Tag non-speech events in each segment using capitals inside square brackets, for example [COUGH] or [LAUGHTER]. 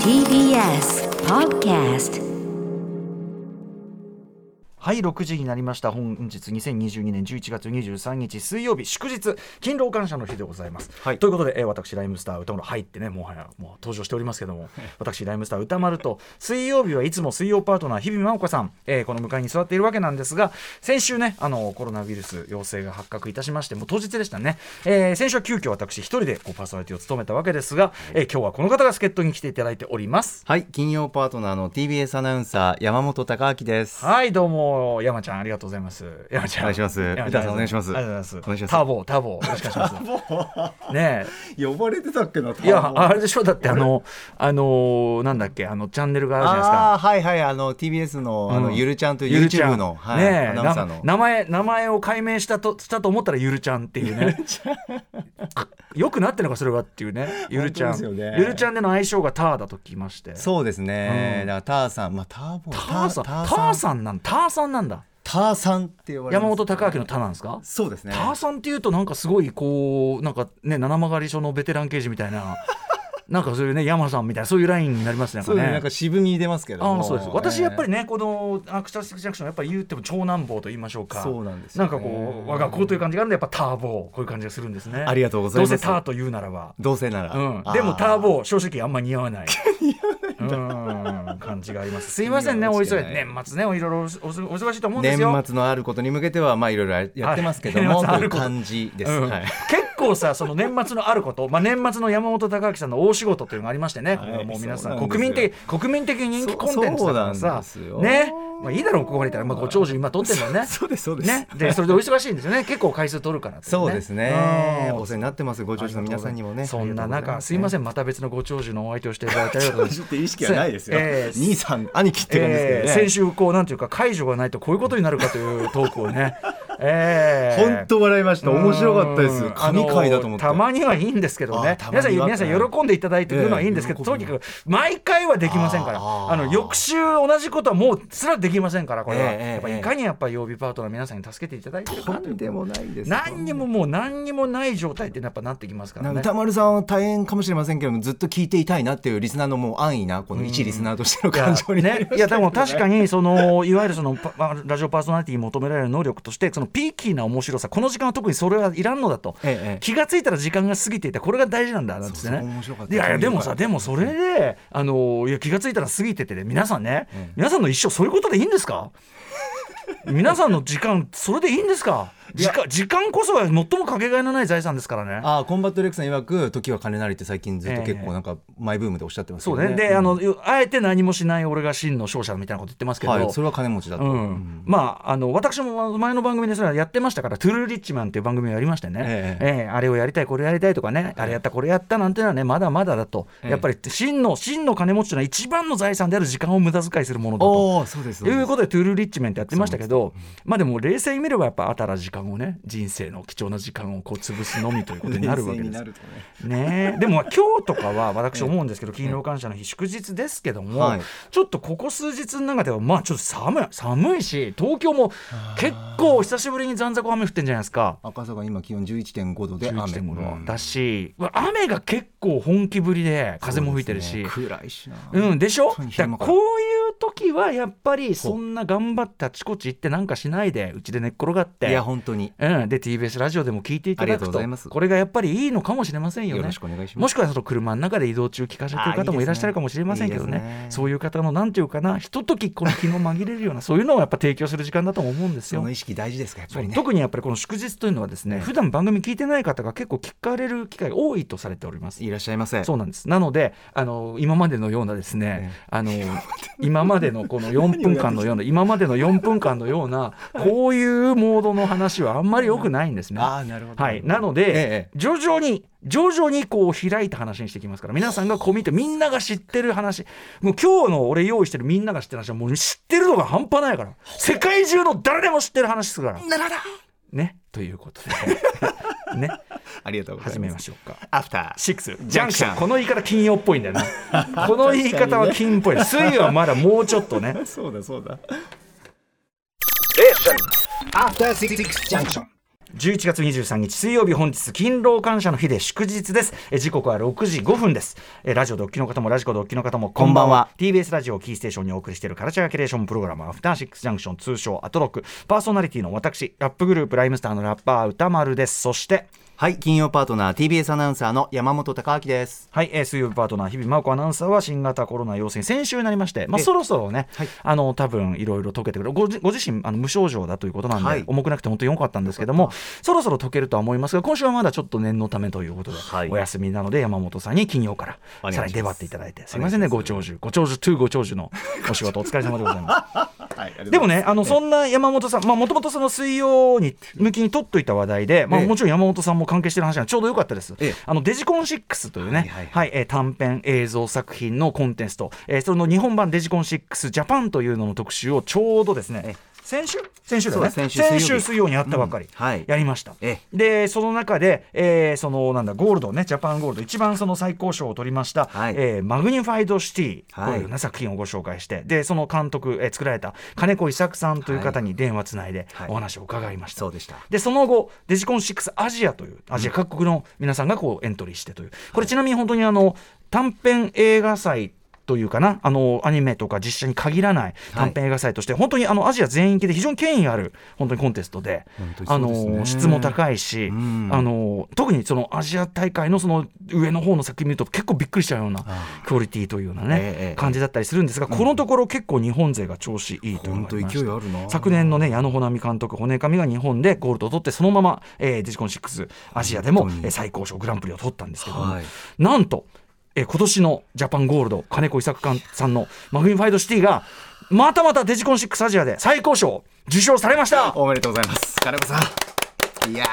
TBS Podcast はい6時になりました。本日2022年11月23日水曜日祝日勤労感謝の日でございます、はい。ということで、えー私ライムスター歌丸入ってねもはやもう登場しておりますけども。[LAUGHS] 私ライムスター歌丸と水曜日はいつも水曜パートナー日比真央子さん、えーこの向かいに座っているわけなんですが先週ねあのコロナウイルス陽性が発覚いたしましてもう当日でしたね、えー先週は急遽私一人でこうパーソナリティを務めたわけですが、えー今日はこの方が助っ人に来ていただいております。はい、金曜パートナーの TBS アナウンサー山本貴明です。はい、どうも、山ちゃん、ありがとうございます。山ちゃん。お願いします。山ちゃん歌さんお願いします。ありがとうございます。お願いします。ターボ、ターボ、よろしくお願いします。[LAUGHS] ね呼ばれてたっけな。え、いや、あれでしょ？だって、あの、あの、なんだっけ、あの、チャンネルがあるじゃないですか。はいはいあの TBS のあの、うん。ゆるちゃんというゆるちゃ YouTube んの、はいねえ名前名前を解明したとしたと思ったらゆるちゃんっていうね。よくなってるのかそれはっていうね。ゆるちゃん、ゆるちゃんでの相性がターだと聞きまして。そうですね、うん。だからターさんまあターボターさん。ターさんなんターさんなんだ。ターさんって呼ばれ山本隆明のタなんですか？そうですね。ターさんっていうとなんかすごいこうなんかね七曲り署のベテラン刑事みたいななんかそういうね山さんみたいなそういうラインになりますねなんかね。そうですねなんか渋み出ますけども。ああそうです私やっぱりね、ね、このアクタースティックジャンクションやっぱり言っても長男坊と言いましょうか。そうなんですよね。なんかこう我が子という感じがあるんでやっぱターボこういう感じがするんですね。ありがとうございます。どうせターと言うならば。どうせなら、うん。あ、でもターボ正直あんま似合わない。うん。感じがあります。[LAUGHS] すいませんねお急いで。年末ねおいろいろお忙しいと思うんですよ。年末のあることに向けてはまあいろいろやってますけども、[LAUGHS] と。いう感じです、結構さその年末のあること、まあ、年末の山本隆明さんの大仕事というのがありましてね、はいもう皆さん国民的国民的人気コンテンツだ。からさね、まあ、いいだろうここまでいたら、まあ、ご長寿今撮ってるのね。そうですそうです、ね、でそれでお忙しいんですよね。結構回数取るからっていそうですね。うん。お世話になってます。ご長寿の皆さんにもね。そんな中すいませんまた別のご長寿のお相手をしていただいてありがとうございますって意識はないですよ。えー兄さん、兄貴って感じですけどね。えー先週こうなんていうか解除がないとこういうことになるかというトークをね、えー本当笑いました。面白かったです。うん。神回だと思って。たまにはいいんですけどね。皆さん皆さん喜んでいただいてるのはいいんですけど、ええとにかく毎回はできませんから。あの翌週同じことはもうすらできませんからこれは、ええやっぱいかにやっぱ曜日パートナーの皆さんに助けていただいてるかとんでもないです。何にももう何にもない状態ってやっぱなってきますからね。歌丸さんは大変かもしれませんけどもずっと聞いていたいなっていうリスナーのもう安易なこの一リスナーとしての感情にねね、いやでも確かにそのいわゆるそのラジオパーソナリティに求められる能力としてそのピーキーな面白さこの時間は特にそれはいらんのだと、ええええ。気がついたら時間が過ぎていたこれが大事なんだなんてね。いやいやでもさでもそれであのいや気がついたら過ぎててね皆さんね、ええ。皆さんの一生そういうことでいいんですか？皆さんの時間それでいいんですか？時間時間こそが最もかけがえのない財産ですからね。ああコンバットレックさん曰く時は金なりって最近ずっとええ結構なんかマイブームでおっしゃってますそうね、で、あのあえて何もしない俺が真の勝者みたいなこと言ってますけど、はいそれは金持ちだと、うん。まああの私も前の番組でそれはやってましたから「トゥルーリッチマン」っていう番組をやりましてね、ええ。えあれをやりたいこれやりたいとかね、あれやったこれやったなんてのはねまだまだだと、ええ。やっぱり真の真の金持ちというのは一番の財産である時間を無駄遣いするものだと。そうですいうことでトゥルーリッチメンってやってましたけど、まあでも冷静に見ればやっぱあたら時間をね人生の貴重な時間をこう潰すのみということに [LAUGHS] なるわけです。ね。ね。えでも今日とかは私思うんですけど [LAUGHS] 勤労感謝の日祝日ですけども、はい。ちょっとここ数日の中ではまあちょっと寒い寒いし東京も結構久しぶりに残坂雨降ってんじゃないですか。赤坂今気温11.5度で雨。11.5度うん。だし雨が結構本気ぶりで風も吹いてるし。ね。暗いしな。うん、でしょ？だこういう時はやっぱりそんな頑張ってあちこち行ってなんかしないでうちで寝っ転がって。いや本当に。うん、で TBS ラジオでも聞いていただくと。うございます。これがやっぱりいいのかもしれませんよね。よろしくお願いします。もしくはその車の中で移動中聞かせてる方もいらっしゃるかもしれませんけどね。ね。そういう方のなんていうかなひとときこの気の紛れるようなそういうのをやっぱ提供する時間だと思うんですよ。その。意識大事ですかやっぱりね。特にやっぱりこの祝日というのはですね、普段番組聞いてない方が結構聞かれる機会が多いとされております。いらっしゃいませ。そうなんです。なのであの今までのようなですね、あの [LAUGHS] 今までのこの4分間のような [LAUGHS] 今までの4分間のようなこういうモードの話はあんまり良くないんですね。なるほど。はい、なので、ええ徐々に徐々にこう開いた話にしていきますから皆さんがこう見てみんなが知ってる話。もう今日の俺用意してるみんなが知ってる話はもう知ってるのが半端ないから。世界中の誰でも知ってる話ですから。なるほど。ねということで。[LAUGHS] ね。ありがとうござ始います。めましょうか。アフターシックスジジャンクションャンクションこの言い方金曜っぽいんだよね。[LAUGHS] この言い方は金っぽい。水曜はまだもうちょっとね。[LAUGHS] そうだそうだ。After Six Junction. 11月23日水曜日本日勤労感謝の日で祝日です。え時刻は6時5分です。えラジオドッキの方もラジコドッキの方もこんばんは。TBS ラジオキーステーションにお送りしているカルチャーキュレーションプログラムアフターシックスジャンクション通称アトロック。パーソナリティの私ラップグループライムスターのラッパー歌丸です。そしてはい金曜パートナー TBS アナウンサーの山本貴明です。はい、えー、水曜日パートナー日々真央子アナウンサーは新型コロナ陽性。先週になりまして、まあ、えそろそろね、はい。あの多分いろいろ解けてくる。ご自ご自身あの無症状だということなんで、はい。重くなくて本当に良かったんですけどもそろそろ解けるとは思いますが今週はまだちょっと念のためということで、はい。お休みなので山本さんに金曜からさらに出張っていただいて。す。みませんねご長寿。ご長寿2ご長寿の [LAUGHS] お仕事お疲れ様でございます。はいでもね、あのそんな山本さん、まあもともとその水曜に向きに取っといた話題で、まあええ。もちろん山本さんも関係してる話がちょうど良かったです。ええあのデジコン6というね、ははいいはいえー短編映像作品のコンテスト、えーその日本版デジコン6ジャパンというのの特集をちょうどですねええ。先週？先週だよね。先週水曜にあったばかり、やりました、えでその中で、えーそのなんだゴールドねジャパンゴールド一番その最高賞を取りました、はい。えーマグニファイドシティ、はい。こうね、作品をご紹介してでその監督、えー作られた金子伊作さんという方に電話つないではい。お話を伺いました、そうでした。でその後デジコン6アジアというアジア各国の皆さんがこうエントリーしてという。これちなみに本当にあの短編映画祭というかなあのアニメとか実写に限らない短編映画祭として、本当にあのアジア全域で非常に権威ある本当にコンテストで本当にあの質も高いし、うん。あの特にそのアジア大会のその上の方の作品見ると結構びっくりしちゃうようなあクオリティというようなね、感じだったりするんですが、このところ結構日本勢が調子いいという勢いあるな。昨年のね矢野穂波監督骨神が日本でゴールドを取ってそのまま、えーデジコン6アジアでも最高賞グランプリを取ったんですけども、はい。なんと、えー今年のジャパンゴールド金子伊作さんのマグニファイドシティがまたまたデジコン6アジアで最高賞受賞されました。おめでとうございます。金子さん。いや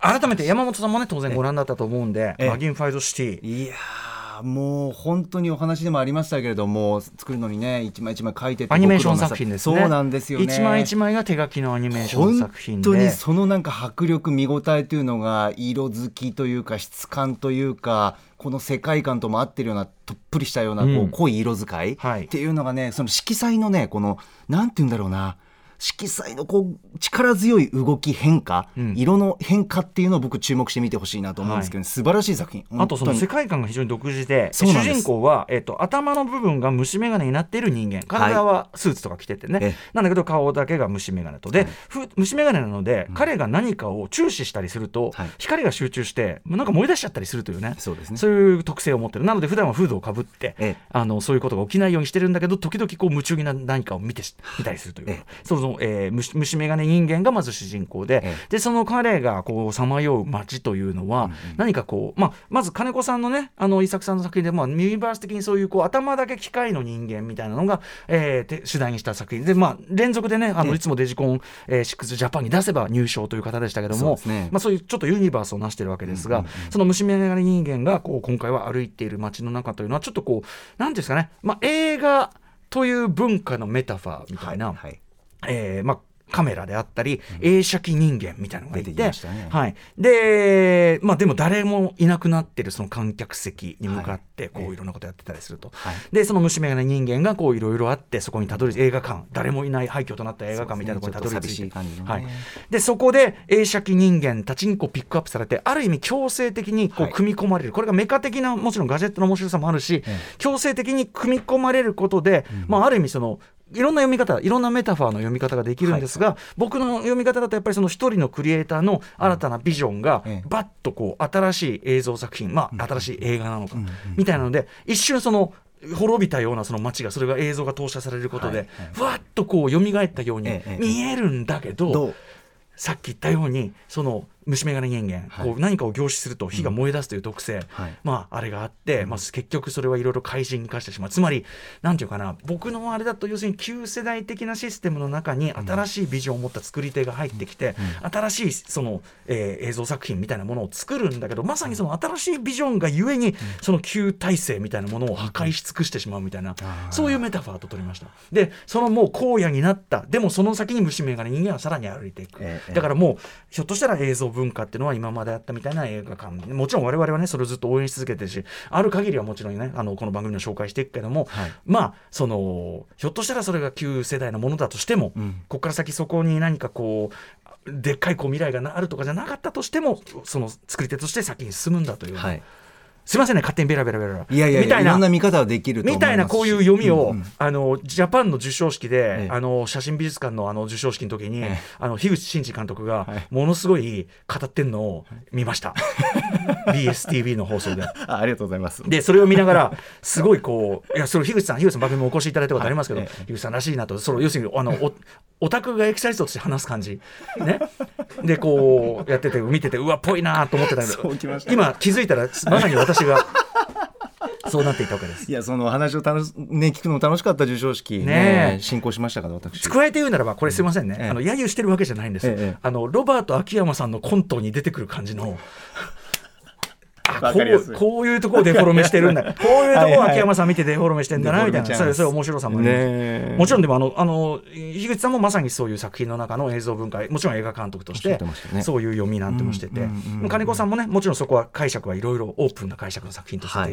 改めて山本さんもね当然ご覧だったと思うんでええ。マグニファイドシティ。ーいやーもう本当にお話でもありましたけれども作るのにね一枚一枚書いてアニメーション作品ですね。そうなんですよね。一枚一枚が手書きのアニメーション作品で。本当にそのなんか迫力見応えというのが色づきというか質感というかこの世界観とも合ってるようなとっぷりしたようなこう、うん。濃い色使いっていうのがねその色彩のねこのなんて言うんだろうな色彩のこう力強い動き変化、うん。色の変化っていうのを僕注目して見てほしいなと思うんですけど、素晴らしい作品。あとその世界観が非常に独自で主人公は、えっと、頭の部分が虫眼鏡になっている人間。体はスーツとか着ててね、ええ。なんだけど顔だけが虫眼鏡とで、ふ虫眼鏡なので、彼が何かを注視したりすると、はい。光が集中してなんか燃え出しちゃったりするというね。そうですね。そういう特性を持ってる。なので普段はフードをかぶって、ええ。あのそういうことが起きないようにしてるんだけど時々こう夢中にな何かを見てし見たりするという、ええ。その、えー虫虫眼鏡人間がまず主人公で、ええ。でその彼がこうさまよう街というのは、何かこう、まあ、まず金子さんのねあの伊作さんの作品で、まあ、ユニバース的にそういうこう頭だけ機械の人間みたいなのが、えーて主題にした作品。で、まあ、連続でねあのええ。いつもデジコン、えー、6ジャパンに出せば入賞という方でしたけどもそうまあ、そういうちょっとユニバースを成してるわけですが、その虫眼鏡人間がこう今回は歩いている街の中というのはちょっとこう何ていうんですかね、まあ、映画という文化のメタファーみたいな、はいえーまあ、カメラであったり、映写機人間みたいなのがいてね。はい、で,、まあ、でも誰もいなくなってるその観客席に向かってこういろんなことやってたりすると、はい。でその虫眼鏡人間がこういろいろあってそこにたどり映画館。誰もいない廃墟となった映画館みたいなところにたどり着いて。ねいね。はい、でそこで映写機人間たちにこうピックアップされてある意味強制的にこうはい。組み込まれる、これがメカ的なもちろんガジェットの面白さもあるし、え強制的に組み込まれることで、まあ、ある意味そのいろんな読み方いろんなメタファーの読み方ができるんですが、僕の読み方だとやっぱりその一人のクリエイターの新たなビジョンがええ。バッとこう新しい映像作品、まあ、新しい映画なのか、みたいなので一瞬その滅びたようなその街がそれが映像が投射されることで、はいふわっとこう蘇ったようにええ見えるんだけど、さっき言ったようにその虫眼鏡人間、はい。こう何かを凝視すると火が燃え出すという特性、はい。まあ、あれがあって、まあ、結局それはいろいろ怪人化してしまう。つまりなんていうかな僕のあれだと要するに旧世代的なシステムの中に新しいビジョンを持った作り手が入ってきて、新しいその、えー映像作品みたいなものを作るんだけどまさにその新しいビジョンがゆえに、その旧体制みたいなものを破壊し尽くしてしまうみたいな、そういうメタファーと取りました。でそのもう荒野になった。でもその先に虫眼鏡人間はさらに歩いていく、ええ。だからもうひょっとしたら映像文化っていうのは今まであったみたいな映画館。もちろん我々はねそれをずっと応援し続けてるしある限りはもちろんねあのこの番組の紹介していくけども、はい。まあそのひょっとしたらそれが旧世代のものだとしても、うん。ここから先そこに何かこうでっかいこう未来があるとかじゃなかったとしてもその作り手として先に進むんだという、はいすいませんね勝手にベラベラベラいやいやみたいな。いろんな見方はできると思います。みたいなこういう読みを、うん。うんあのジャパンの授賞式で、ええ。あの写真美術館のあの授賞式の時に、ええ。あの樋口真嗣監督がはい。ものすごい語ってんのを見ました、[LAUGHS] BSTV の放送で。あありがとうございます。でそれを見ながらすごいこういやそれ樋口さん樋口さん番組もお越しいただいたことありますけど、樋口さんらしいなと。その要するにあのおオタクがエキサリストとして話す感じ。ね。でこうやってて見ててうわっぽいなと思ってたけど今気づいたらまさに私が。そうなっていたわけです。いやその話を楽し、ね、聞くのも楽しかった授賞式ね進行しましたから私。加えて言うならばこれすいませんね、ええ。あの揶揄してるわけじゃないんです、ええあのロバート秋山さんのコントに出てくる感じの。あこうこういうところでデフォルメしてるんだ。[LAUGHS] こういうところを秋山さん見てデフォルメしてんだなみたいな。デフォルメちゃいますそれそれ面白さもあります、ねえ。もちろんでもあのあの樋口さんもまさにそういう作品の中の映像文化もちろん映画監督としてそういう読みなんてもしてて、うんうんうん金子さんもねもちろんそこは解釈はいろいろオープンな解釈の作品としてはい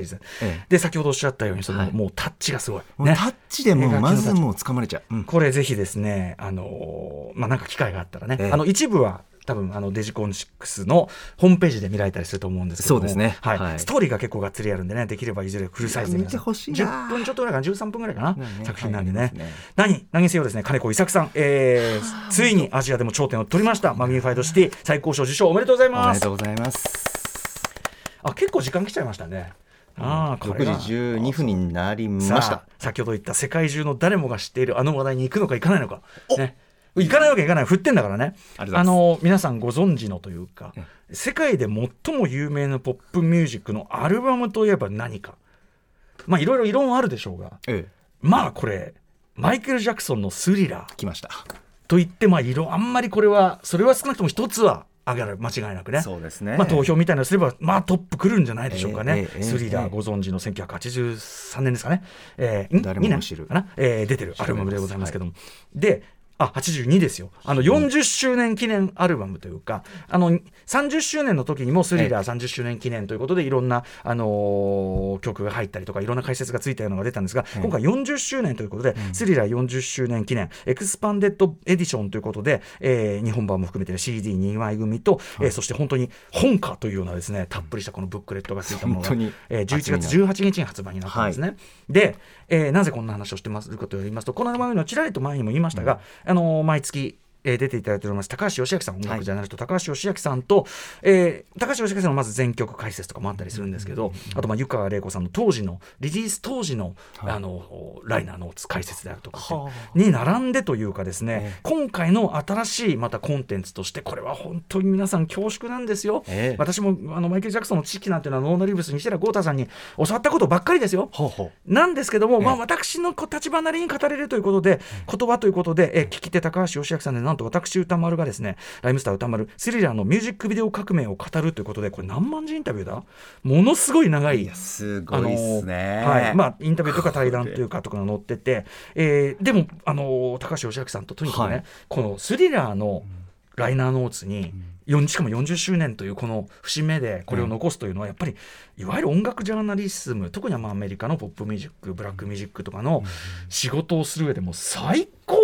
で先ほどおっしゃったようにその、はい。もうタッチがすごい、もうタッチでもうまずもう掴まれちゃう、うん。これぜひですね、あのーまあ、なんか機会があったらね、ええ。あの一部は多分あのデジコン6のホームページで見られたりすると思うんですけども。そうですね。はい。はい。ストーリーが結構がっつりあるんでねできればいずれフルサイズで見てほしいな10分ちょっとぐらいかな13分ぐらいかな、ね作品なんでね,、はい。ね何何にせよですね。金子伊作さん、えーついにアジアでも頂点を取りました。マグニファイドシティ最高賞受賞おめでとうございます。めでとうございます。あ結構時間来ちゃいましたね。ああこれ6時12分になりまさあした先ほど言った世界中の誰もが知っているあの話題に行くのか行かないのか、ね、行かないわけいかない。振ってんだからね。あの皆さんご存知のというかえ世界で最も有名なポップミュージックのアルバムといえば何か。まあいろいろ異論はあるでしょうがええ。まあこれマイケル・ジャクソンの「スリラー。来ました」と言ってまあ色あんまりこれはそれは少なくとも一つは上がる間違いなくね。そうですね。まあ、投票みたいなのすれば、まあ、トップくるんじゃないでしょうかね、ええええスリラーええご存知の1983年ですかね、えー、ん誰もが2年知る。かな、えー出てるアルバムでございますけども、であ82ですよ。あの40周年記念アルバムというかあの30周年の時にもスリラー30周年記念ということでいろんな、あのー曲が入ったりとかいろんな解説がついたようなのが出たんですが、ええ。今回40周年ということで、スリラー40周年記念エクスパンデッドエディションということで、えー日本版も含めて CD2 枚組と、えーそして本当に本かというようなですねたっぷりしたこのブックレットがついたものが、本当にえー11月18日に発売になったんですね。で、えーなぜこんな話をしてますかと言いますとこの番組のちらりと前にも言いましたが、あの毎月えー出ていただいております。高橋芳朗さん音楽ジャーナリスト、高橋芳朗さんと、えー高橋義明さんのまず全曲解説とかもあったりするんですけど、あとまあ湯川玲子さんの当時のリリース当時の,、はい。あのライナーノーツ解説であるとかに並んでというかですね、ええ。今回の新しいまたコンテンツとしてこれは本当に皆さん恐縮なんですよ、ええ。私もあのマイケル・ジャクソンの知識なんていうのはノーナ・リブス西寺豪太さんに教わったことばっかりですよ。なんですけども、まあ、ええ私の立場なりに語れるということで、言葉ということで、え聞き手高橋義明さんで、なんと私、歌丸がですね、ライムスター歌丸、スリラーのミュージックビデオ革命を語るということで、これ、何万字インタビューだ？ものすごい長い。ういやすごいっすね、はい。まあ、インタビューとか対談というかとかが載ってて、えーでも、あの高橋義明さんととにかくね、はい。このスリラーのライナーノーツに、よん。しかも40周年というこの節目でこれを残すというのはやっぱりいわゆる音楽ジャーナリズム特にはまあアメリカのポップミュージックブラックミュージックとかの仕事をする上でも最高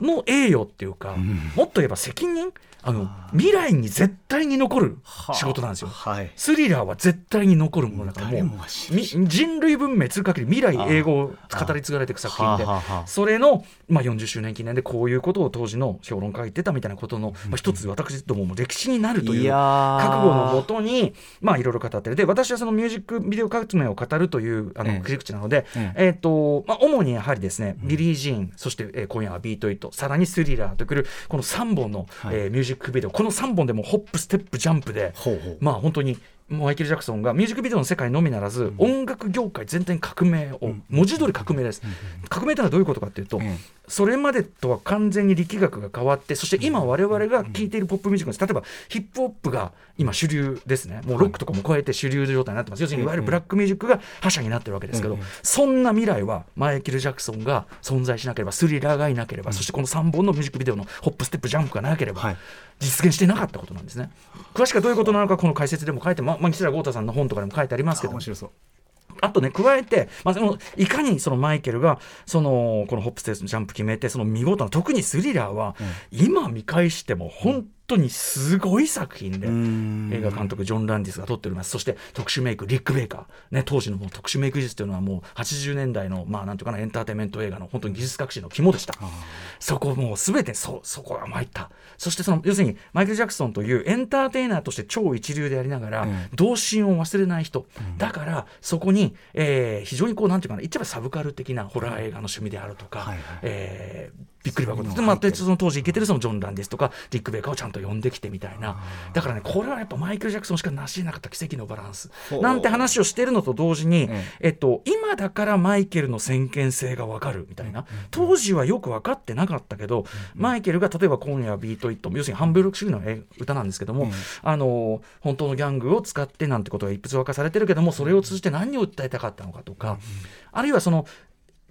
の栄誉っていうか、もっと言えば責任？あの未来に絶対に残る仕事なんですよ。はい。スリラーは絶対に残るものだから誰もう人類文明通る限り未来永劫語り継がれていく作品でそれの、まあ、40周年記念でこういうことを当時の評論家が言ってたみたいなことの、まあ、一つ私どもも歴史になるという覚悟のもとにまあいろいろ語ってる。で私はそのミュージックビデオ革命を語るというあのええ。切り口なので、ええーとまあ、主にやはりですね、ビリー・ジーンそして、えー今夜はビート・イットさらにスリラーとくるこの3本の、はい。えーミュージックビデオ。この3本でもホップステップジャンプでまあ本当にマイケル・ジャクソンがミュージックビデオの世界のみならず、音楽業界全体に革命を、文字通り革命です、革命というのはどういうことかというと、えそれまでとは完全に力学が変わってそして今我々が聴いているポップミュージックです例えばヒップホップが今主流ですね。もうロックとかも超えて主流状態になってます。要するにいわゆるブラックミュージックが覇者になってるわけですけど、ええそんな未来はマイケル・ジャクソンが存在しなければスリラーがいなければ、そしてこの3本のミュージックビデオのホップステップジャンプがなければ、はい。実現してなかったことなんですね。詳しくはどういうことなのかこの解説でも書いてままあ西田豪太さんの本とかでも書いてありますけど。面白そうあとね、加えて、まあ、そのいかにそのマイケルがそのこのホップステースのジャンプ決めて、その見事な、特にスリラーは、今見返しても本当にすごい作品でうん。映画監督ジョン・ランディスが撮っております。そして特殊メイクリック・ベイカー、ね、当時のもう特殊メイク技術というのはもう80年代のまあなんていうかなエンターテインメント映画の本当に技術革新の肝でした。そこもう全てそそこは参った。そしてその要するにマイケル・ジャクソンというエンターテイナーとして超一流でありながら、うん。童心を忘れない人、だからそこに、えー非常にこうなんていうかな言っちゃえばサブカル的なホラー映画の趣味であるとか、はいはい。えーびっくり箱でまあ、その当時イケて。るそのジョン・ランディスとかディック・ベイカーをちゃんと呼んできてみたいな。だからねこれはやっぱマイケル・ジャクソンしか成し得なかった奇跡のバランス。なんて話をしているのと同時に、ええ。っと、今だからマイケルの先見性がわかるみたいな。当時はよく分かってなかったけどマイケルが例えば「今夜はビート・イット」要するに反ブロック主義のえ歌なんですけども、うんあの本当のギャングを使ってなんてことが一筆分かされてるけどもそれを通じて何を訴えたかったのかとか、あるいはその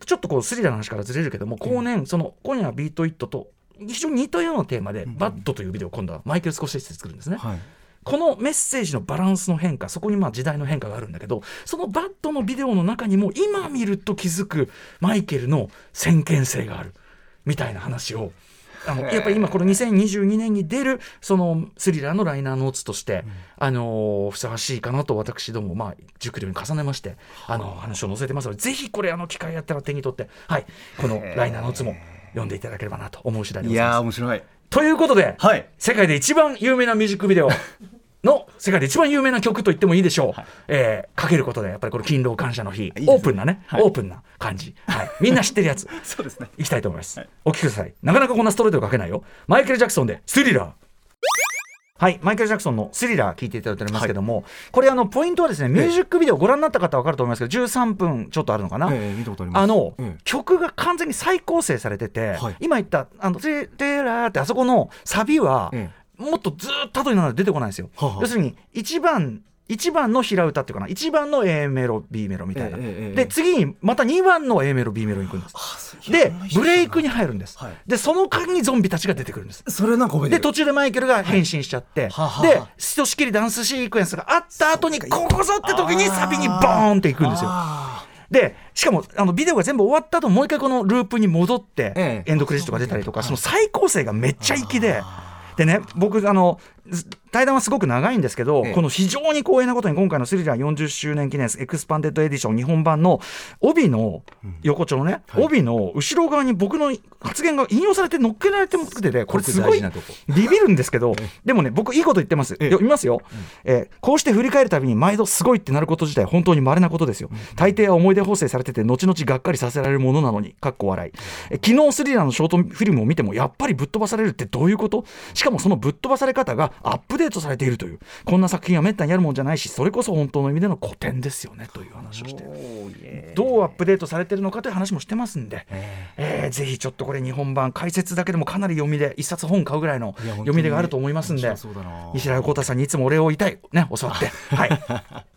ちょっとこうスリラーの話からずれるけども後年その「今夜はビート・イット」と非常に似たようなテーマで「バッド」というビデオを今度はマイケル・スコセッシで作るんですね。はいこのメッセージのバランスの変化そこにまあ時代の変化があるんだけどそのバッドのビデオの中にも今見ると気づくマイケルの先見性があるみたいな話を。あのやっぱり今この2022年に出るそのスリラーのライナーノーツとして、あのふさわしいかなと私どもまあ熟慮に重ねましてあ。の話を載せてますのでぜひこれあの機会あったら手に取ってはいこのライナーノーツも読んでいただければなと思う次第でございます。面白い。ということで、はい。世界で一番有名なミュージックビデオの世界で一番有名な曲と言ってもいいでしょう、えーかけることでやっぱりこの勤労感謝の日。ね。オープンなね、オープンな感じ、はい、みんな知ってるやつ。[LAUGHS] そうですね。いきたいと思います、お聞きください。なかなかこんなストレートで書けないよ。マイケル・ジャクソンで「スリラー」はい、マイケル・ジャクソンの「スリラー」聞いていただいておりますけども、これあのポイントはですねミュージックビデオご覧になった方は分かると思いますけど13分ちょっとあるのかな、ええ見たことあります。あの、ええ。曲が完全に再構成されてて、はい。今言った「あのテテラー」ってあそこのサビは、えもっとずーっと後になると出てこないんですよ。は要するに1番一番の平歌っていうかな。1番の A メロ B メロみたいな、ええで次にまた2番の A メロ B メロに行くんです。でブレイクに入るんです、はい。でその間にゾンビたちが出てくるんです。それなんかで途中でマイケルが変身しちゃって、はあはあ。でひとしきりダンスシークエンスがあった後にここぞって時にサビにボーンっていくんですよ。あでしかもあのビデオが全部終わった後もう一回このループに戻って、ええ。エンドクレジットが出たりとかその再構成がめっちゃ粋で。でね僕あの対談はすごく長いんですけど、ええ。この非常に光栄なことに今回のスリラー40周年記念エクスパンデッドエディション日本版の帯の横丁のね、はい帯の後ろ側に僕の発言が引用されて乗っけられてもっててこれすごいビビるんですけど [LAUGHS] でもね僕いいこと言ってます、ええ。読みますよ、えーこうして振り返るたびに毎度すごいってなること自体本当に稀なことですよ、大抵は思い出補正されてて後々がっかりさせられるものなのにかっこ笑い、えー昨日スリラーのショートフィルムを見てもやっぱりぶっ飛ばされるってどういうこと？しかもそのぶっ飛ばされ方がアップデートされているというこんな作品はめったにあるもんじゃないしそれこそ本当の意味での古典ですよねという話をして。どうアップデートされてるのかという話もしてますんで、えーぜひちょっとこれ日本版解説だけでもかなり読みで一冊本買うぐらいの読み出があると思いますんで石原浩太さんにいつもお礼を言いたいね教わって。[LAUGHS] はい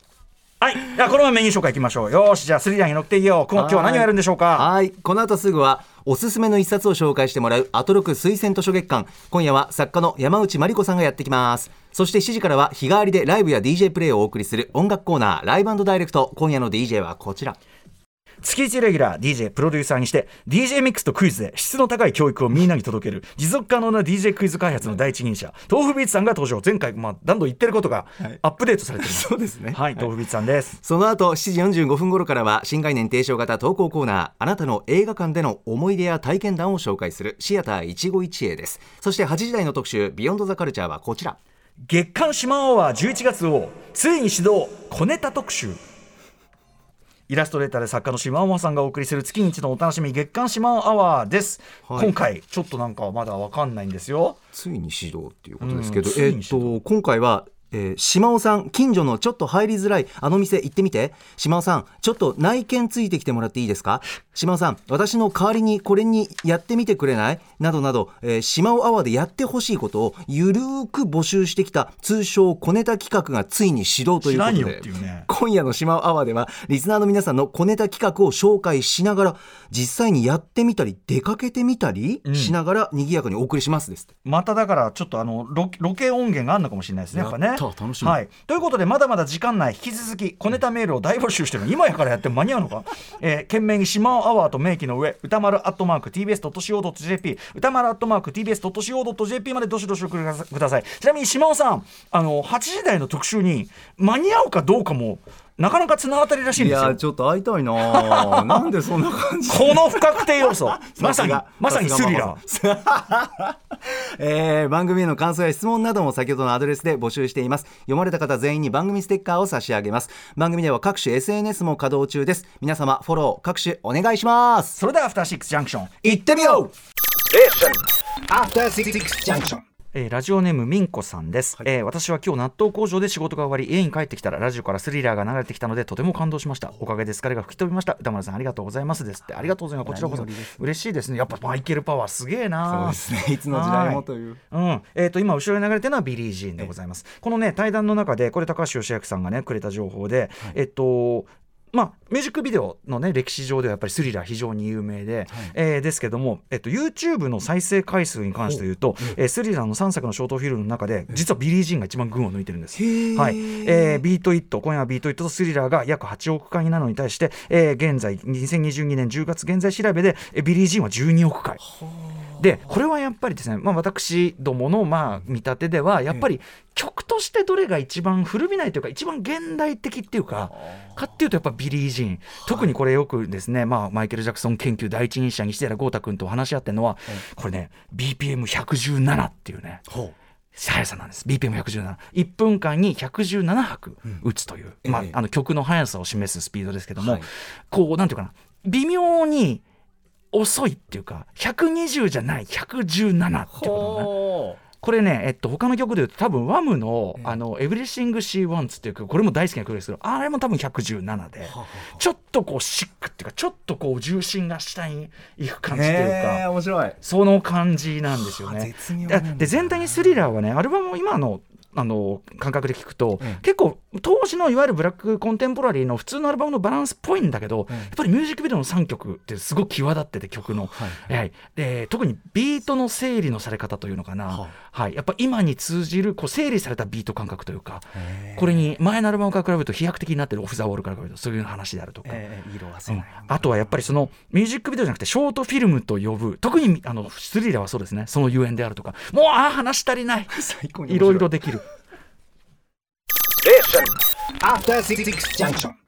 はい。じゃあこのままメニュー紹介いきましょう。よーし。じゃあスリラーに乗っていいよ今今日は何をやるんでしょうか？はい。この後すぐはおすすめの一冊を紹介してもらうアトロク推薦図書月間。今夜は作家の山内真理子さんがやってきます。そして7時からは日替わりでライブや DJ プレイをお送りする音楽コーナーライブダイレクト。今夜の DJ はこちら月1レギュラー DJ プロデューサーにして DJ ミックスとクイズで質の高い教育をみんなに届ける持続可能な DJ クイズ開発の第一人者豆腐ビーツさんが登場。前回、まあ、何度言ってることがはい。アップデートされてる。そうですね。はい豆腐ビーツさんです。その後7時45分頃からは新概念提唱型投稿コーナーあなたの映画館での思い出や体験談を紹介するシアター一期一会です。そして8時台の特集ビヨンドザカルチャーはこちら。月刊シマアワー11月をついに始動。小ネタ特集イラストレーターで作家の島尾さんがお送りする月に一度のお楽しみ月刊シマアワーです、はい。今回ちょっとなんかまだわかんないんですよ。ついに始動っていうことですけど、うんつえっと今回は、えー島尾さん近所のちょっと入りづらいあの店行ってみて。島尾さんちょっと内見ついてきてもらっていいですか？島尾さん私の代わりにこれにやってみてくれない？などなど、えー、島尾アワーでやってほしいことをゆるーく募集してきた通称小ネタ企画がついに始動ということで。ね。今夜の島尾アワーではリスナーの皆さんの小ネタ企画を紹介しながら実際にやってみたり出かけてみたりしながら賑やかにお送りしますですって。まただからちょっとあのロロケ音源があるのかもしれないですねやっぱねさあ楽しみ、はい、ということでまだまだ時間内引き続き小ネタメールを大募集してる。今やからやっても間に合うのか、[LAUGHS] えー、懸命に「島アワー」と明記の上歌丸アットマーク TBS.CO.JP 歌丸アットマーク TBS.CO.JP までどしどし送りください。ちなみに島尾さんあの8時台の特集に間に合うかどうかもなかなか綱渡りらしいんいですよ。やちょっと会いたいな [LAUGHS] なんでそんな感じ？この不確定要素。[LAUGHS] まさにまさにスリラー。[LAUGHS] ー、えー番組への感想や質問なども先ほどのアドレスで募集しています。読まれた方全員に番組ステッカーを差し上げます。番組では各種 SNS も稼働中です。皆様フォロー各種お願いします。それではアフターシックスジャンクション。行ってみよう！After Six Junction. えーラジオネームみんこさんです、えー私は今日納豆工場で仕事が終わり家に帰ってきたらラジオからスリラーが流れてきたのでとても感動しました。おかげで疲れが吹き飛びました。歌丸さんありがとうございます。ですって。ありがとうございます。こちらこそ嬉しいですね。やっぱマイケルパワーすげえそうなですね。いつの時代もという。うん。えー、と今後ろに流れてるのはビリー・ジーンでございます。このね対談の中でこれ高橋芳朗さんがねくれた情報で、えっとまあ、ミュージックビデオの、ね、歴史上ではやっぱりスリラー非常に有名で、えーですけども、えっと、YouTube の再生回数に関して言うと、えースリラーの3作のショートフィルムの中で実はビリー・ジーンが一番群を抜いてるんです。はい。えービート・イット今夜はビート・イットとスリラーが約8億回なのに対して、えー現在2022年10月現在調べで、えービリー・ジーンは12億回。でこれはやっぱりですね、まあ、私どものまあ見立てではやっぱり曲としてどれが一番古びないというか一番現代的っていうかかっていうとやっぱビリー・ジーン。特にこれよくですね、まあ、マイケル・ジャクソン研究第一人者西寺豪太君と話し合ってるのはこれね BPM117 っていうね速さなんです。BPM117 1分間に117拍打つという、まあえ。え、あの曲の速さを示すスピードですけども、はい。こうなんていうかな微妙に遅いっていうか120じゃない117っていうことだなこれね、えっと、他の曲で言うと多分ワムの「あの Everything She Wants」っていう曲これも大好きな曲ですけどあれも多分117でちょっとこうシックっていうかちょっとこう重心が下に行く感じっていうか面白い。その感じなんですよはあね。でで全体にスリラーはねアルバムを今のあの感覚で聞くと、ええ結構当時のいわゆるブラックコンテンポラリーの普通のアルバムのバランスっぽいんだけど、ええやっぱりミュージックビデオの3曲ってすごく際立ってて曲の、はい。はい。で特にビートの整理のされ方というのかな、ははい、やっぱ今に通じるこう整理されたビート感覚というかこれに前のアルバムから比べると飛躍的になってるオフ・ザ・ウォールから比べるとそういう話であるとか。えー色あうんせない、あとはやっぱりそのミュージックビデオじゃなくてショートフィルムと呼ぶ特にあのスリラーはそうですね。そのゆえんであるとか。もうああ話足りない。[LAUGHS] 最高にいろいろできる After Six Junction.